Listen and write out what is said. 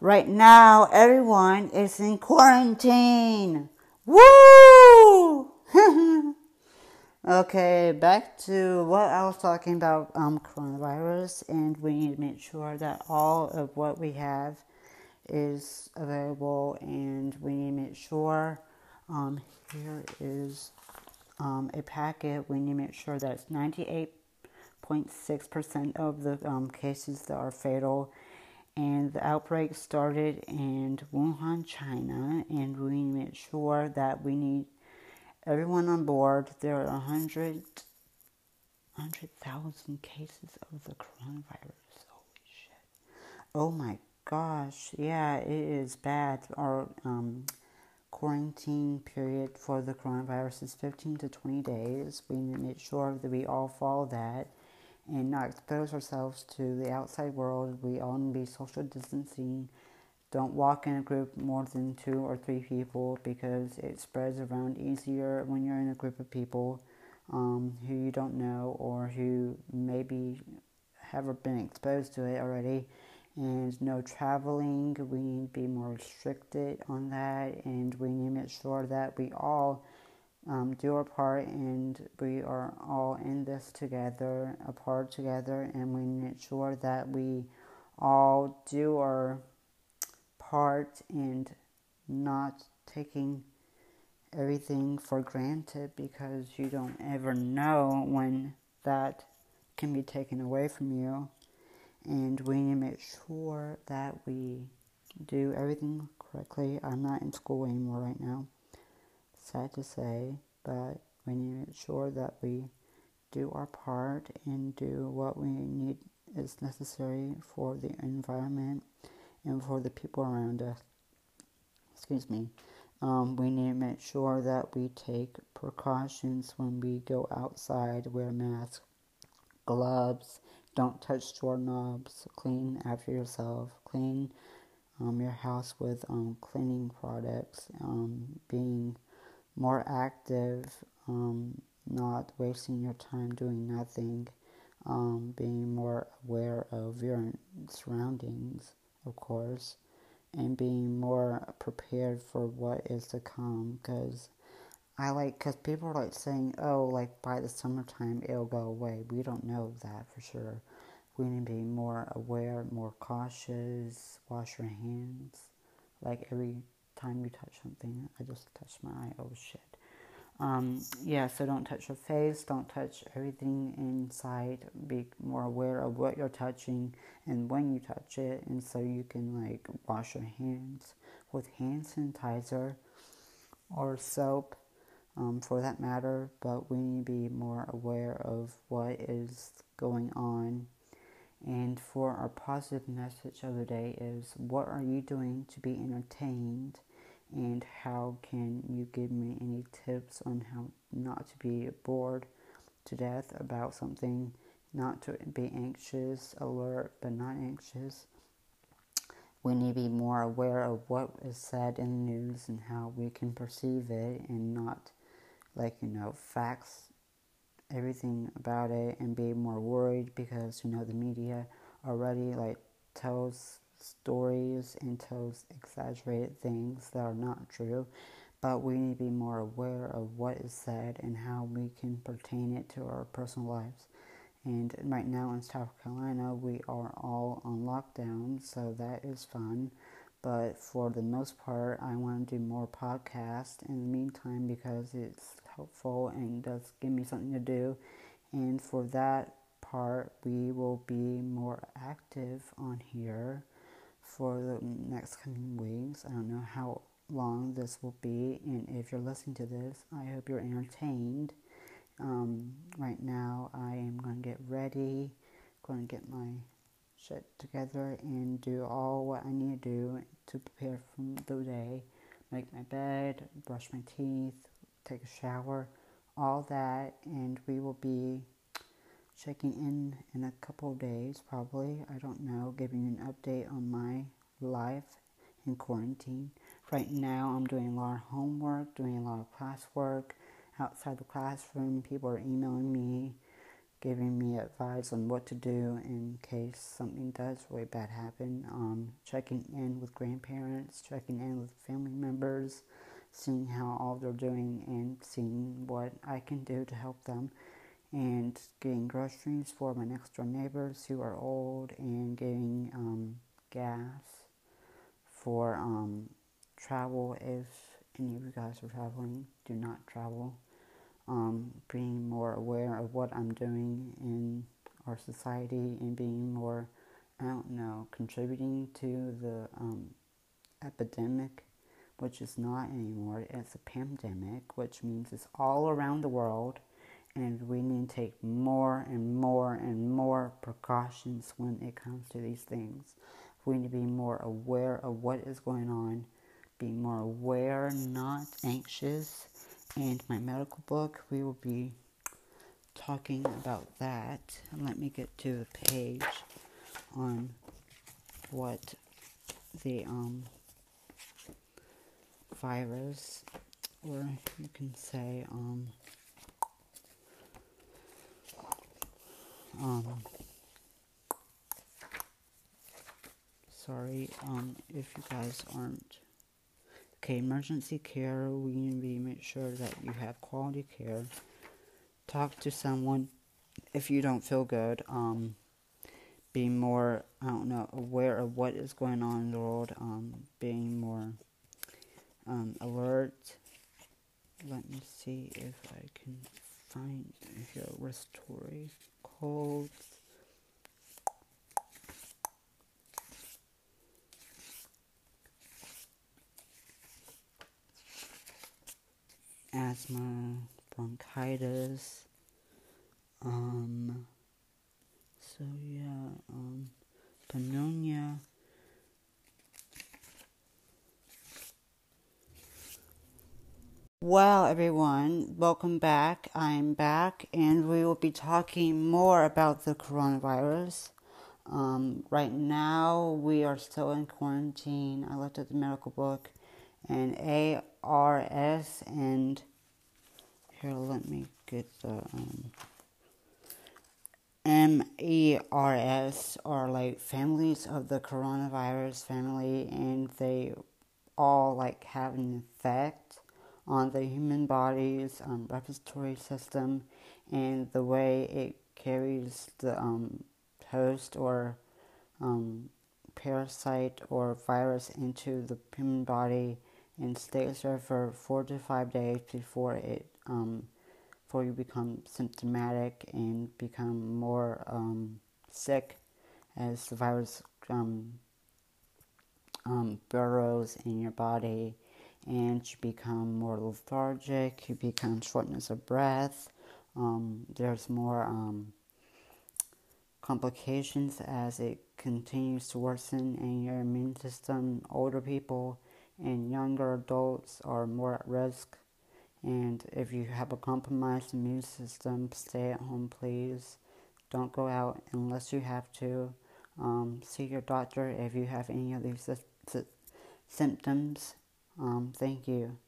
Right now, everyone is in quarantine. Woo! okay, back to what I was talking about um, coronavirus, and we need to make sure that all of what we have is available, and we need to make sure um, here is um, a packet. We need to make sure that it's 98.6% of the um, cases that are fatal and the outbreak started in Wuhan, China, and we make sure that we need everyone on board. There are 100 100,000 cases of the coronavirus. Holy shit. Oh my gosh. Yeah, it is bad. Our um, quarantine period for the coronavirus is 15 to 20 days. We need to make sure that we all follow that and not expose ourselves to the outside world. We all need to be social distancing. Don't walk in a group more than two or three people because it spreads around easier when you're in a group of people um, who you don't know or who maybe have been exposed to it already. And no traveling. We need to be more restricted on that, and we need to make sure that we all um, do our part and we are all in this together, apart together, and we make sure that we all do our part and not taking everything for granted because you don't ever know when that can be taken away from you. And we need to make sure that we do everything correctly. I'm not in school anymore right now sad to say, but we need to make sure that we do our part and do what we need is necessary for the environment and for the people around us. Excuse me. Um, we need to make sure that we take precautions when we go outside, wear masks, gloves, don't touch doorknobs, clean after yourself, clean um, your house with um, cleaning products, um, being more active, um, not wasting your time doing nothing, um, being more aware of your surroundings, of course, and being more prepared for what is to come. Because I like, because people are like saying, oh, like by the summertime it'll go away. We don't know that for sure. We need to be more aware, more cautious, wash your hands. Like every time you touch something. I just touched my eye. Oh shit. Um, yeah, so don't touch your face, don't touch everything inside. Be more aware of what you're touching and when you touch it, and so you can like wash your hands with hand sanitizer or soap um, for that matter. But we need to be more aware of what is going on. And for our positive message of the day is what are you doing to be entertained? And how can you give me any tips on how not to be bored to death about something, not to be anxious, alert, but not anxious. We need to be more aware of what is said in the news and how we can perceive it and not, like, you know, facts everything about it and be more worried because, you know, the media already, like, tells stories and tells exaggerated things that are not true, but we need to be more aware of what is said and how we can pertain it to our personal lives. And right now in South Carolina, we are all on lockdown, so that is fun. But for the most part, I want to do more podcasts in the meantime because it's helpful and does give me something to do. And for that part, we will be more active on here for the next coming weeks. I don't know how long this will be, and if you're listening to this, I hope you're entertained. Um, right now, I am going to get ready, going to get my shit together, and do all what I need to do to prepare for the day. Make my bed, brush my teeth, take a shower, all that, and we will be checking in in a couple days, probably. I don't know, giving an update on my life in quarantine. Right now, I'm doing a lot of homework, doing a lot of classwork outside the classroom. People are emailing me giving me advice on what to do in case something does really bad happen. Um, checking in with grandparents, checking in with family members, seeing how all they're doing, and seeing what I can do to help them. And getting groceries for my next door neighbors who are old, and getting um, gas for um, travel if any of you guys are traveling. Do not travel um, being more aware of what I'm doing in our society and being more, I don't know, contributing to the um, epidemic, which is not anymore. It's a pandemic, which means it's all around the world, and we need to take more and more and more precautions when it comes to these things. We need to be more aware of what is going on, be more aware, not anxious and my medical book. We will be talking about that. let me get to the page on what the um, virus, or you can say, um, um, sorry, um, if you guys aren't Okay, emergency care, we need to make sure that you have quality care. Talk to someone if you don't feel good. Um, be more, I don't know, aware of what is going on in the world. Um, being more um, alert. Let me see if I can find here respiratory colds. asthma, bronchitis. Um, so yeah, um, pneumonia. Well, everyone, welcome back. I'm back, and we will be talking more about the coronavirus. Um, right now, we are still in quarantine. I looked at the medical book, and SARS and here let me get the um, MERS are like families of the coronavirus family and they all like have an effect on the human body's um, respiratory system and the way it carries the um, host or um, parasite or virus into the human body and stays there for four to five days before it um, before you become symptomatic and become more um, sick as the virus um, burrows in your body and you become more lethargic, you become shortness of breath, um, there's more um, complications as it continues to worsen in your immune system. Older people and younger adults are more at risk. And if you have a compromised immune system, stay at home, please. Don't go out unless you have to. Um, see your doctor if you have any of these symptoms. Um, thank you.